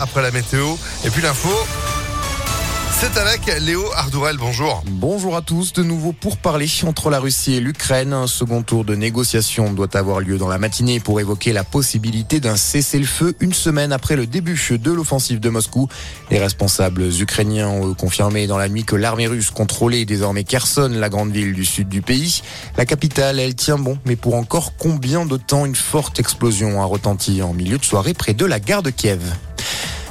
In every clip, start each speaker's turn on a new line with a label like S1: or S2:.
S1: après la météo et puis l'info. C'est avec Léo Ardourel, bonjour.
S2: Bonjour à tous, de nouveau pour parler entre la Russie et l'Ukraine. Un second tour de négociation doit avoir lieu dans la matinée pour évoquer la possibilité d'un cessez-le-feu une semaine après le début de l'offensive de Moscou. Les responsables ukrainiens ont confirmé dans la nuit que l'armée russe contrôlait désormais Kherson, la grande ville du sud du pays. La capitale, elle tient bon, mais pour encore combien de temps une forte explosion a retenti en milieu de soirée près de la gare de Kiev?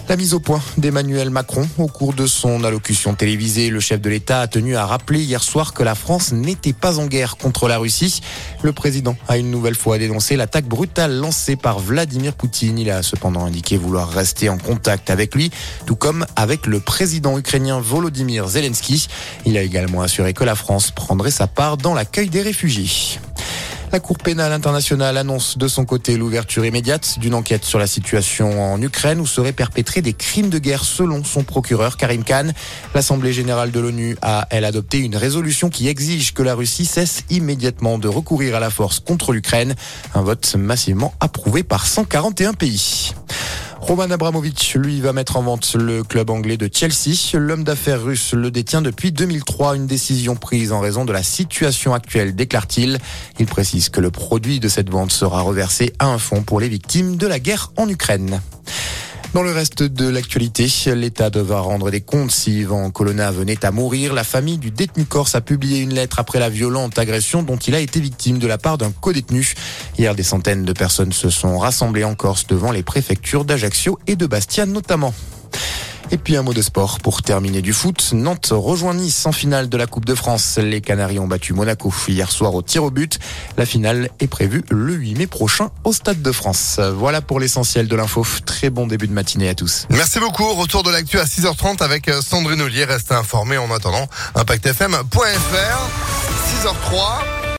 S2: La mise au point d'Emmanuel Macron au cours de son allocution télévisée. Le chef de l'État a tenu à rappeler hier soir que la France n'était pas en guerre contre la Russie. Le président a une nouvelle fois dénoncé l'attaque brutale lancée par Vladimir Poutine. Il a cependant indiqué vouloir rester en contact avec lui, tout comme avec le président ukrainien Volodymyr Zelensky. Il a également assuré que la France prendrait sa part dans l'accueil des réfugiés. La Cour pénale internationale annonce de son côté l'ouverture immédiate d'une enquête sur la situation en Ukraine où seraient perpétrés des crimes de guerre selon son procureur Karim Khan. L'Assemblée générale de l'ONU a, elle, adopté une résolution qui exige que la Russie cesse immédiatement de recourir à la force contre l'Ukraine. Un vote massivement approuvé par 141 pays. Roman Abramovich, lui, va mettre en vente le club anglais de Chelsea. L'homme d'affaires russe le détient depuis 2003, une décision prise en raison de la situation actuelle, déclare-t-il. Il précise que le produit de cette vente sera reversé à un fonds pour les victimes de la guerre en Ukraine. Dans le reste de l'actualité, l'État devra rendre des comptes si Ivan Colonna venait à mourir. La famille du détenu corse a publié une lettre après la violente agression dont il a été victime de la part d'un co-détenu. Hier, des centaines de personnes se sont rassemblées en Corse devant les préfectures d'Ajaccio et de Bastia notamment. Et puis un mot de sport pour terminer du foot. Nantes rejoint Nice en finale de la Coupe de France. Les Canaries ont battu Monaco hier soir au tir au but. La finale est prévue le 8 mai prochain au Stade de France. Voilà pour l'essentiel de l'info. Très bon début de matinée à tous.
S1: Merci beaucoup. Retour de l'actu à 6h30 avec Sandrine Ollier. Restez informés en attendant. ImpactFM.fr 6h03.